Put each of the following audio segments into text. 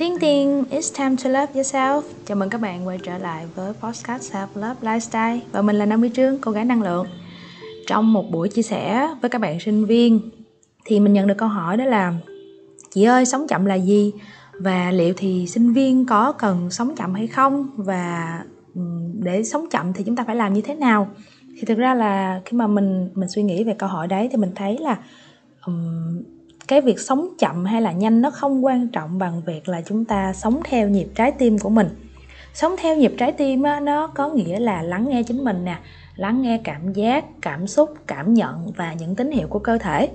Tiên tiên, it's time to love yourself. Chào mừng các bạn quay trở lại với podcast Self Love Lifestyle và mình là Nam Huy Trương, cô gái năng lượng. Trong một buổi chia sẻ với các bạn sinh viên thì mình nhận được câu hỏi đó là Chị ơi, sống chậm là gì? Và liệu thì sinh viên có cần sống chậm hay không? Và ừ, để sống chậm thì chúng ta phải làm như thế nào? Thì thực ra là khi mà mình mình suy nghĩ về câu hỏi đấy thì mình thấy là um, cái việc sống chậm hay là nhanh nó không quan trọng bằng việc là chúng ta sống theo nhịp trái tim của mình. Sống theo nhịp trái tim á, nó có nghĩa là lắng nghe chính mình nè lắng nghe cảm giác cảm xúc cảm nhận và những tín hiệu của cơ thể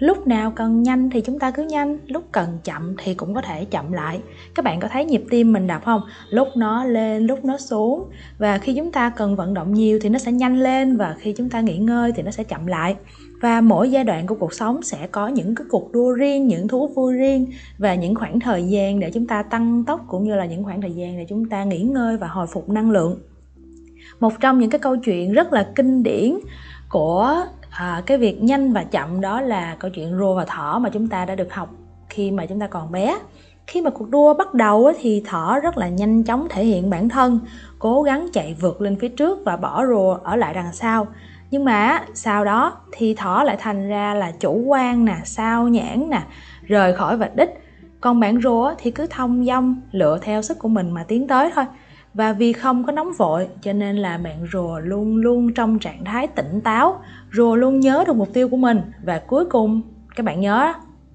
lúc nào cần nhanh thì chúng ta cứ nhanh, lúc cần chậm thì cũng có thể chậm lại. Các bạn có thấy nhịp tim mình đập không? Lúc nó lên, lúc nó xuống. Và khi chúng ta cần vận động nhiều thì nó sẽ nhanh lên và khi chúng ta nghỉ ngơi thì nó sẽ chậm lại. Và mỗi giai đoạn của cuộc sống sẽ có những cái cuộc đua riêng, những thú vui riêng và những khoảng thời gian để chúng ta tăng tốc cũng như là những khoảng thời gian để chúng ta nghỉ ngơi và hồi phục năng lượng. Một trong những cái câu chuyện rất là kinh điển của à, cái việc nhanh và chậm đó là câu chuyện rùa và thỏ mà chúng ta đã được học khi mà chúng ta còn bé. Khi mà cuộc đua bắt đầu thì thỏ rất là nhanh chóng thể hiện bản thân cố gắng chạy vượt lên phía trước và bỏ rùa ở lại đằng sau. Nhưng mà sau đó thì thỏ lại thành ra là chủ quan nè sao nhãn nè rời khỏi vạch đích. Còn bạn rùa thì cứ thông dong lựa theo sức của mình mà tiến tới thôi và vì không có nóng vội, cho nên là bạn rùa luôn luôn trong trạng thái tỉnh táo rùa luôn nhớ được mục tiêu của mình. Và cuối cùng, các bạn nhớ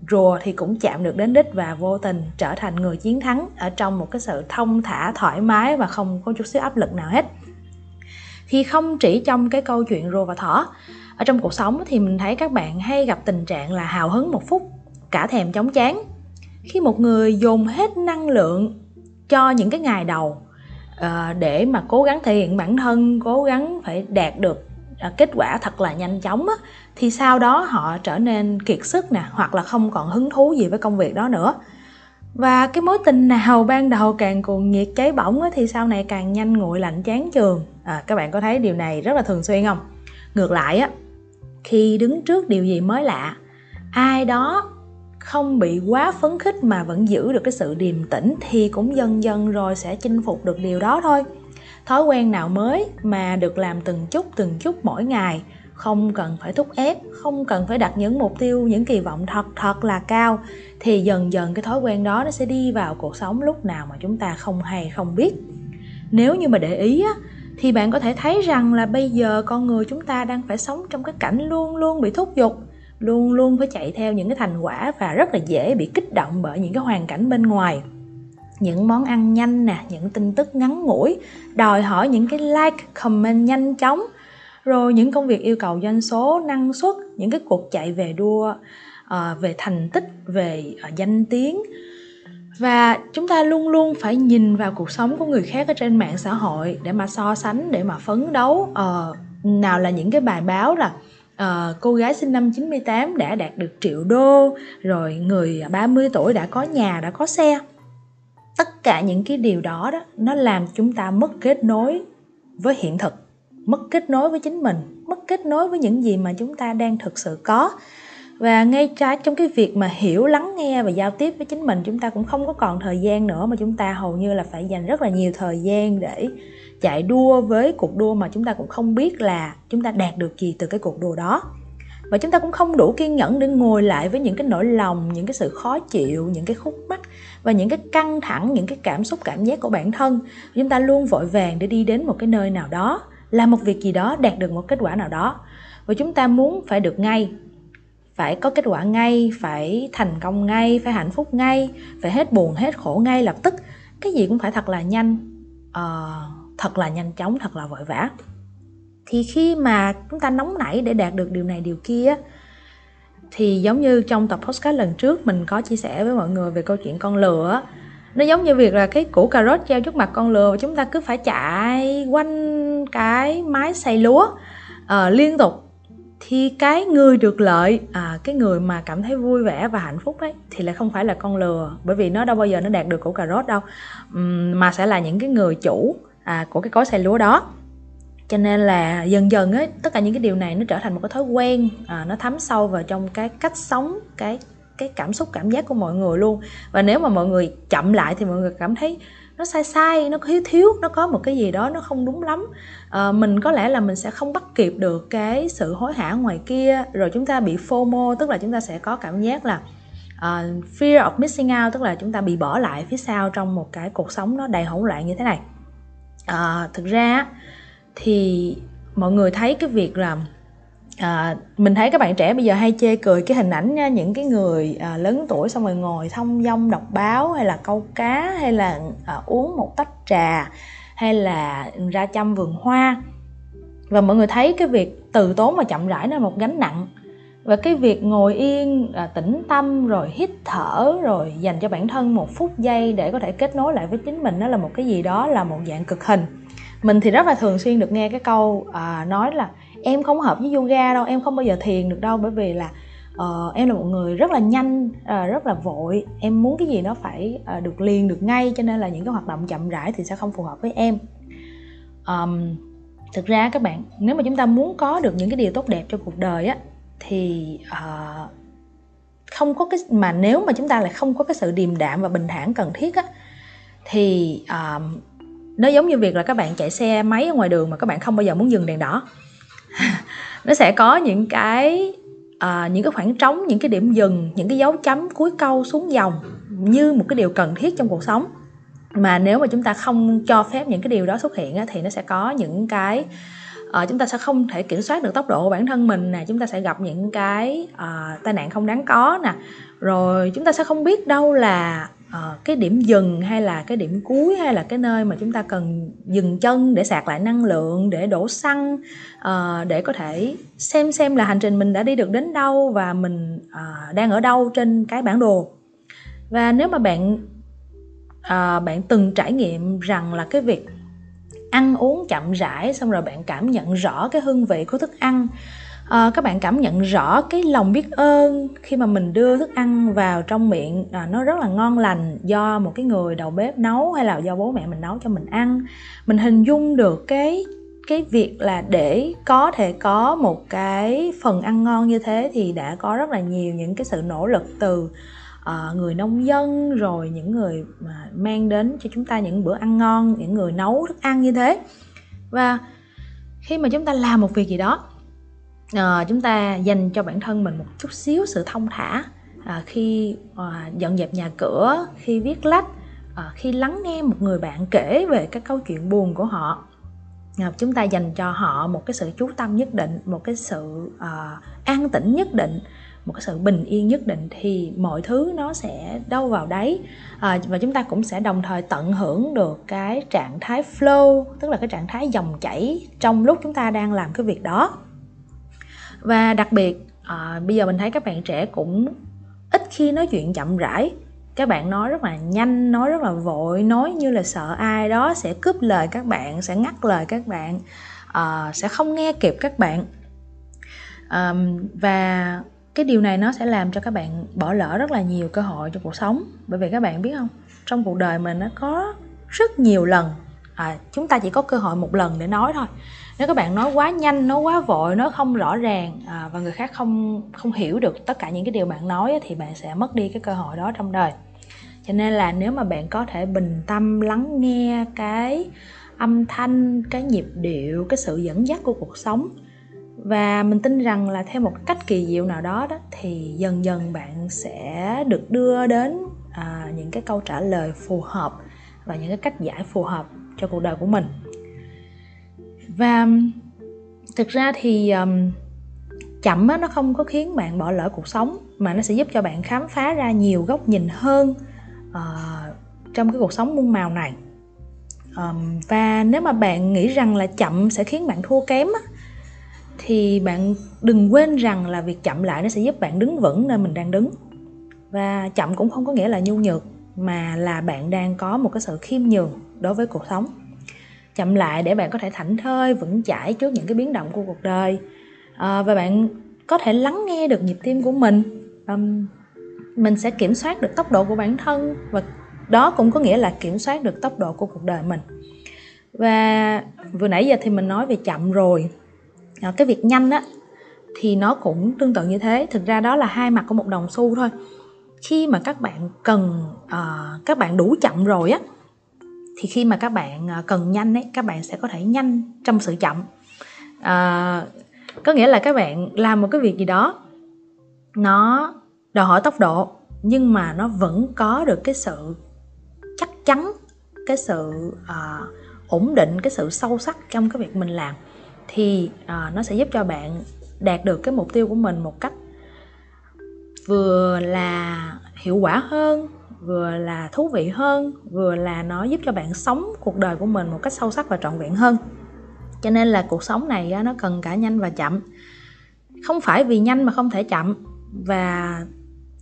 rùa thì cũng chạm được đến đích và vô tình trở thành người chiến thắng ở trong một cái sự thông thả, thoải mái và không có chút xíu áp lực nào hết. Thì không chỉ trong cái câu chuyện rùa và thỏ, ở trong cuộc sống thì mình thấy các bạn hay gặp tình trạng là hào hứng một phút, cả thèm chóng chán. Khi một người dồn hết năng lượng cho những cái ngày đầu uh, để mà cố gắng thể hiện bản thân cố gắng phải đạt được uh, kết quả thật là nhanh chóng á, thì sau đó họ trở nên kiệt sức nè hoặc là không còn hứng thú gì với công việc đó nữa. Và cái mối tình nào ban đầu càng cuồng nhiệt cháy bỏng á, thì sau này càng nhanh nguội lạnh chán trường à, các bạn có thấy điều này rất là thường xuyên không? Ngược lại á khi đứng trước điều gì mới lạ ai đó không bị quá phấn khích mà vẫn giữ được cái sự điềm tĩnh thì cũng dần dần rồi sẽ chinh phục được điều đó thôi. Thói quen nào mới mà được làm từng chút từng chút mỗi ngày, không cần phải thúc ép, không cần phải đặt những mục tiêu, những kỳ vọng thật thật là cao, thì dần dần cái thói quen đó nó sẽ đi vào cuộc sống lúc nào mà chúng ta không hay, không biết. Nếu như mà để ý á, thì bạn có thể thấy rằng là bây giờ con người chúng ta đang phải sống trong cái cảnh luôn luôn bị thúc giục luôn luôn phải chạy theo những cái thành quả và rất là dễ bị kích động bởi những cái hoàn cảnh bên ngoài. Những món ăn nhanh nè, những tin tức ngắn ngủi, đòi hỏi những cái like, comment nhanh chóng, rồi những công việc yêu cầu doanh số, năng suất, những cái cuộc chạy về đua ờ, về thành tích, về ờ, danh tiếng. Và chúng ta luôn luôn phải nhìn vào cuộc sống của người khác ở trên mạng xã hội để mà so sánh, để mà phấn đấu. Ờ, nào là những cái bài báo là uh, cô gái sinh năm 98 đã đạt được triệu đô rồi người 30 tuổi đã có nhà đã có xe. Tất cả những cái điều đó đó nó làm chúng ta mất kết nối với hiện thực mất kết nối với chính mình mất kết nối với những gì mà chúng ta đang thực sự có và ngay trái trong cái việc mà hiểu, lắng nghe và giao tiếp với chính mình, chúng ta cũng không có còn thời gian nữa mà chúng ta hầu như là phải dành rất là nhiều thời gian để chạy đua với cuộc đua mà chúng ta cũng không biết là chúng ta đạt được gì từ cái cuộc đua đó. Và chúng ta cũng không đủ kiên nhẫn để ngồi lại với những cái nỗi lòng, những cái sự khó chịu, những cái khúc mắc và những cái căng thẳng, những cái cảm xúc, cảm giác của bản thân. Chúng ta luôn vội vàng để đi đến một cái nơi nào đó, làm một việc gì đó, đạt được một kết quả nào đó. Và chúng ta muốn phải được ngay phải có kết quả ngay phải thành công ngay phải hạnh phúc ngay phải hết buồn hết khổ ngay lập tức. Cái gì cũng phải thật là nhanh. Uh, thật là nhanh chóng thật là vội vã. Thì khi mà chúng ta nóng nảy để đạt được điều này điều kia thì giống như trong tập podcast lần trước mình có chia sẻ với mọi người về câu chuyện con lừa nó giống như việc là cái củ cà rốt treo trước mặt con lừa và chúng ta cứ phải chạy quanh cái máy xay lúa uh, liên tục thì cái người được lợi à, cái người mà cảm thấy vui vẻ và hạnh phúc ấy thì lại không phải là con lừa bởi vì nó đâu bao giờ nó đạt được củ cà rốt đâu. Uhm, mà sẽ là những cái người chủ à, của cái cối xay lúa đó. Cho nên là dần dần ấy tất cả những cái điều này nó trở thành một cái thói quen à, nó thấm sâu vào trong cái cách sống cái cái cảm xúc cảm giác của mọi người luôn. Và nếu mà mọi người chậm lại thì mọi người cảm thấy nó sai sai nó thiếu thiếu nó có một cái gì đó nó không đúng lắm. À, mình có lẽ là mình sẽ không bắt kịp được cái sự hối hả ngoài kia rồi chúng ta bị fomo tức là chúng ta sẽ có cảm giác là uh, fear of missing out tức là chúng ta bị bỏ lại phía sau trong một cái cuộc sống nó đầy hỗn loạn như thế này. Uh, thực ra thì mọi người thấy cái việc là à, mình thấy các bạn trẻ bây giờ hay chê cười cái hình ảnh nha, những cái người à, lớn tuổi xong rồi ngồi thông dong đọc báo hay là câu cá hay là à, uống một tách trà hay là ra chăm vườn hoa. Và mọi người thấy cái việc từ tốn và chậm rãi nó là một gánh nặng. Và cái việc ngồi yên à, tĩnh tâm rồi hít thở rồi dành cho bản thân một phút giây để có thể kết nối lại với chính mình nó là một cái gì đó là một dạng cực hình. Mình thì rất là thường xuyên được nghe cái câu à, nói là em không hợp với yoga đâu em không bao giờ thiền được đâu bởi vì là uh, em là một người rất là nhanh uh, rất là vội. Em muốn cái gì nó phải uh, được liền được ngay cho nên là những cái hoạt động chậm rãi thì sẽ không phù hợp với em. Um, thực ra các bạn nếu mà chúng ta muốn có được những cái điều tốt đẹp cho cuộc đời á thì uh, không có cái mà nếu mà chúng ta lại không có cái sự điềm đạm và bình thản cần thiết á thì uh, nó giống như việc là các bạn chạy xe máy ở ngoài đường mà các bạn không bao giờ muốn dừng đèn đỏ nó sẽ có những cái à, những cái khoảng trống những cái điểm dừng những cái dấu chấm cuối câu xuống dòng như một cái điều cần thiết trong cuộc sống. Mà nếu mà chúng ta không cho phép những cái điều đó xuất hiện thì nó sẽ có những cái uh, chúng ta sẽ không thể kiểm soát được tốc độ của bản thân mình nè. Chúng ta sẽ gặp những cái uh, tai nạn không đáng có nè. Rồi chúng ta sẽ không biết đâu là uh, cái điểm dừng hay là cái điểm cuối hay là cái nơi mà chúng ta cần dừng chân để sạc lại năng lượng để đổ xăng uh, để có thể xem xem là hành trình mình đã đi được đến đâu và mình uh, đang ở đâu trên cái bản đồ. Và nếu mà bạn uh, bạn từng trải nghiệm rằng là cái việc ăn uống chậm rãi xong rồi bạn cảm nhận rõ cái hương vị của thức ăn à, các bạn cảm nhận rõ cái lòng biết ơn khi mà mình đưa thức ăn vào trong miệng. À, nó rất là ngon lành do một cái người đầu bếp nấu hay là do bố mẹ mình nấu cho mình ăn. Mình hình dung được cái cái việc là để có thể có một cái phần ăn ngon như thế thì đã có rất là nhiều những cái sự nỗ lực từ uh, người nông dân rồi những người mà mang đến cho chúng ta những bữa ăn ngon những người nấu thức ăn như thế. Và khi mà chúng ta làm một việc gì đó uh, chúng ta dành cho bản thân mình một chút xíu sự thông thả uh, khi uh, dọn dẹp nhà cửa khi viết lách uh, khi lắng nghe một người bạn kể về các câu chuyện buồn của họ. Uh, chúng ta dành cho họ một cái sự chú tâm nhất định một cái sự uh, an tĩnh nhất định một cái sự bình yên nhất định thì mọi thứ nó sẽ đâu vào đấy. À, và chúng ta cũng sẽ đồng thời tận hưởng được cái trạng thái flow tức là cái trạng thái dòng chảy trong lúc chúng ta đang làm cái việc đó và đặc biệt à, bây giờ mình thấy các bạn trẻ cũng ít khi nói chuyện chậm rãi. Các bạn nói rất là nhanh nói rất là vội nói như là sợ ai đó sẽ cướp lời các bạn sẽ ngắt lời các bạn à, sẽ không nghe kịp các bạn. À, và cái điều này nó sẽ làm cho các bạn bỏ lỡ rất là nhiều cơ hội trong cuộc sống. Bởi vì các bạn biết không trong cuộc đời mình nó có rất nhiều lần à, chúng ta chỉ có cơ hội một lần để nói thôi. Nếu các bạn nói quá nhanh nói quá vội nói không rõ ràng à, và người khác không không hiểu được tất cả những cái điều bạn nói thì bạn sẽ mất đi cái cơ hội đó trong đời. Cho nên là nếu mà bạn có thể bình tâm lắng nghe cái âm thanh cái nhịp điệu cái sự dẫn dắt của cuộc sống và mình tin rằng là theo một cách kỳ diệu nào đó đó thì dần dần bạn sẽ được đưa đến à, những cái câu trả lời phù hợp và những cái cách giải phù hợp cho cuộc đời của mình. Và um, thực ra thì um, chậm á, nó không có khiến bạn bỏ lỡ cuộc sống mà nó sẽ giúp cho bạn khám phá ra nhiều góc nhìn hơn uh, trong cái cuộc sống muôn màu này. Um, và nếu mà bạn nghĩ rằng là chậm sẽ khiến bạn thua kém á, thì bạn đừng quên rằng là việc chậm lại nó sẽ giúp bạn đứng vững nơi mình đang đứng. Và chậm cũng không có nghĩa là nhu nhược mà là bạn đang có một cái sự khiêm nhường đối với cuộc sống. Chậm lại để bạn có thể thảnh thơi vững chãi trước những cái biến động của cuộc đời. À, và bạn có thể lắng nghe được nhịp tim của mình. À, mình sẽ kiểm soát được tốc độ của bản thân và đó cũng có nghĩa là kiểm soát được tốc độ của cuộc đời mình. Và vừa nãy giờ thì mình nói về chậm rồi. À, cái việc nhanh á thì nó cũng tương tự như thế. Thực ra đó là hai mặt của một đồng xu thôi. Khi mà các bạn cần uh, các bạn đủ chậm rồi á thì khi mà các bạn à, cần nhanh ấy các bạn sẽ có thể nhanh trong sự chậm. À, có nghĩa là các bạn làm một cái việc gì đó nó đòi hỏi tốc độ nhưng mà nó vẫn có được cái sự chắc chắn cái sự uh, ổn định cái sự sâu sắc trong cái việc mình làm thì uh, nó sẽ giúp cho bạn đạt được cái mục tiêu của mình một cách vừa là hiệu quả hơn vừa là thú vị hơn vừa là nó giúp cho bạn sống cuộc đời của mình một cách sâu sắc và trọn vẹn hơn. Cho nên là cuộc sống này nó cần cả nhanh và chậm. Không phải vì nhanh mà không thể chậm và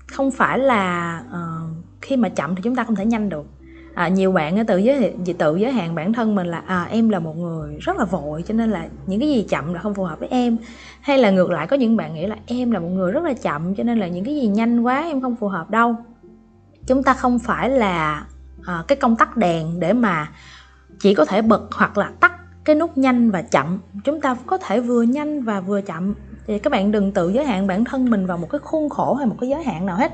không phải là uh, khi mà chậm thì chúng ta không thể nhanh được. À, nhiều bạn tự giới tự giới hạn bản thân mình là à, em là một người rất là vội cho nên là những cái gì chậm là không phù hợp với em. Hay là ngược lại có những bạn nghĩ là em là một người rất là chậm cho nên là những cái gì nhanh quá em không phù hợp đâu chúng ta không phải là à, cái công tắc đèn để mà chỉ có thể bật hoặc là tắt cái nút nhanh và chậm. Chúng ta có thể vừa nhanh và vừa chậm. Thì các bạn đừng tự giới hạn bản thân mình vào một cái khuôn khổ hay một cái giới hạn nào hết.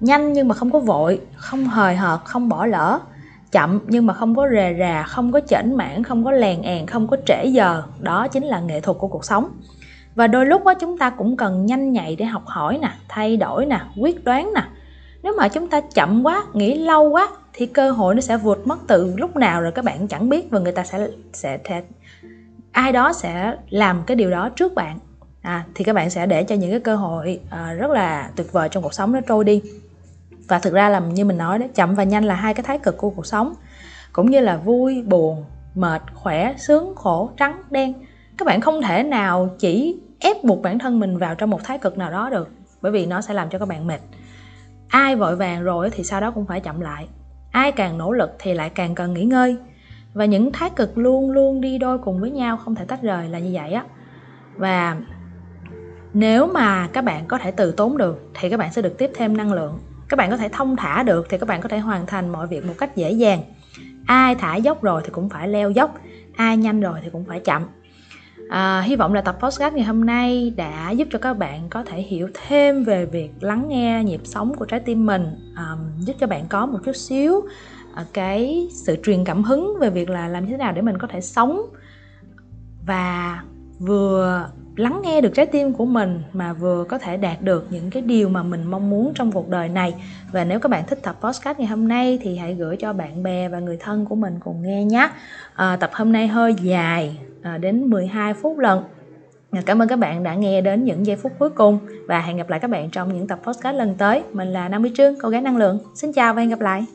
Nhanh nhưng mà không có vội không hời hợt không bỏ lỡ. Chậm nhưng mà không có rề rà không có chểnh mảng không có lèn èn không có trễ giờ. Đó chính là nghệ thuật của cuộc sống. Và đôi lúc đó chúng ta cũng cần nhanh nhạy để học hỏi nè thay đổi nè quyết đoán nè nếu mà chúng ta chậm quá nghĩ lâu quá thì cơ hội nó sẽ vượt mất từ lúc nào rồi các bạn chẳng biết và người ta sẽ sẽ, sẽ ai đó sẽ làm cái điều đó trước bạn. À, thì các bạn sẽ để cho những cái cơ hội à, rất là tuyệt vời trong cuộc sống nó trôi đi. Và thực ra là như mình nói đấy chậm và nhanh là hai cái thái cực của cuộc sống. Cũng như là vui buồn mệt khỏe sướng khổ trắng đen. Các bạn không thể nào chỉ ép buộc bản thân mình vào trong một thái cực nào đó được bởi vì nó sẽ làm cho các bạn mệt ai vội vàng rồi thì sau đó cũng phải chậm lại. Ai càng nỗ lực thì lại càng cần nghỉ ngơi. Và những thái cực luôn luôn đi đôi cùng với nhau không thể tách rời là như vậy á. Và nếu mà các bạn có thể từ tốn được thì các bạn sẽ được tiếp thêm năng lượng. Các bạn có thể thông thả được thì các bạn có thể hoàn thành mọi việc một cách dễ dàng. Ai thả dốc rồi thì cũng phải leo dốc, ai nhanh rồi thì cũng phải chậm à, hy vọng là tập podcast ngày hôm nay đã giúp cho các bạn có thể hiểu thêm về việc lắng nghe nhịp sống của trái tim mình à, giúp cho bạn có một chút xíu à, cái sự truyền cảm hứng về việc là làm thế nào để mình có thể sống. Và vừa lắng nghe được trái tim của mình mà vừa có thể đạt được những cái điều mà mình mong muốn trong cuộc đời này và nếu các bạn thích tập podcast ngày hôm nay thì hãy gửi cho bạn bè và người thân của mình cùng nghe nhé à, tập hôm nay hơi dài à, đến 12 phút lần à, Cảm ơn các bạn đã nghe đến những giây phút cuối cùng và hẹn gặp lại các bạn trong những tập podcast lần tới. Mình là Nam Mỹ Trương, cô gái năng lượng. Xin chào và hẹn gặp lại.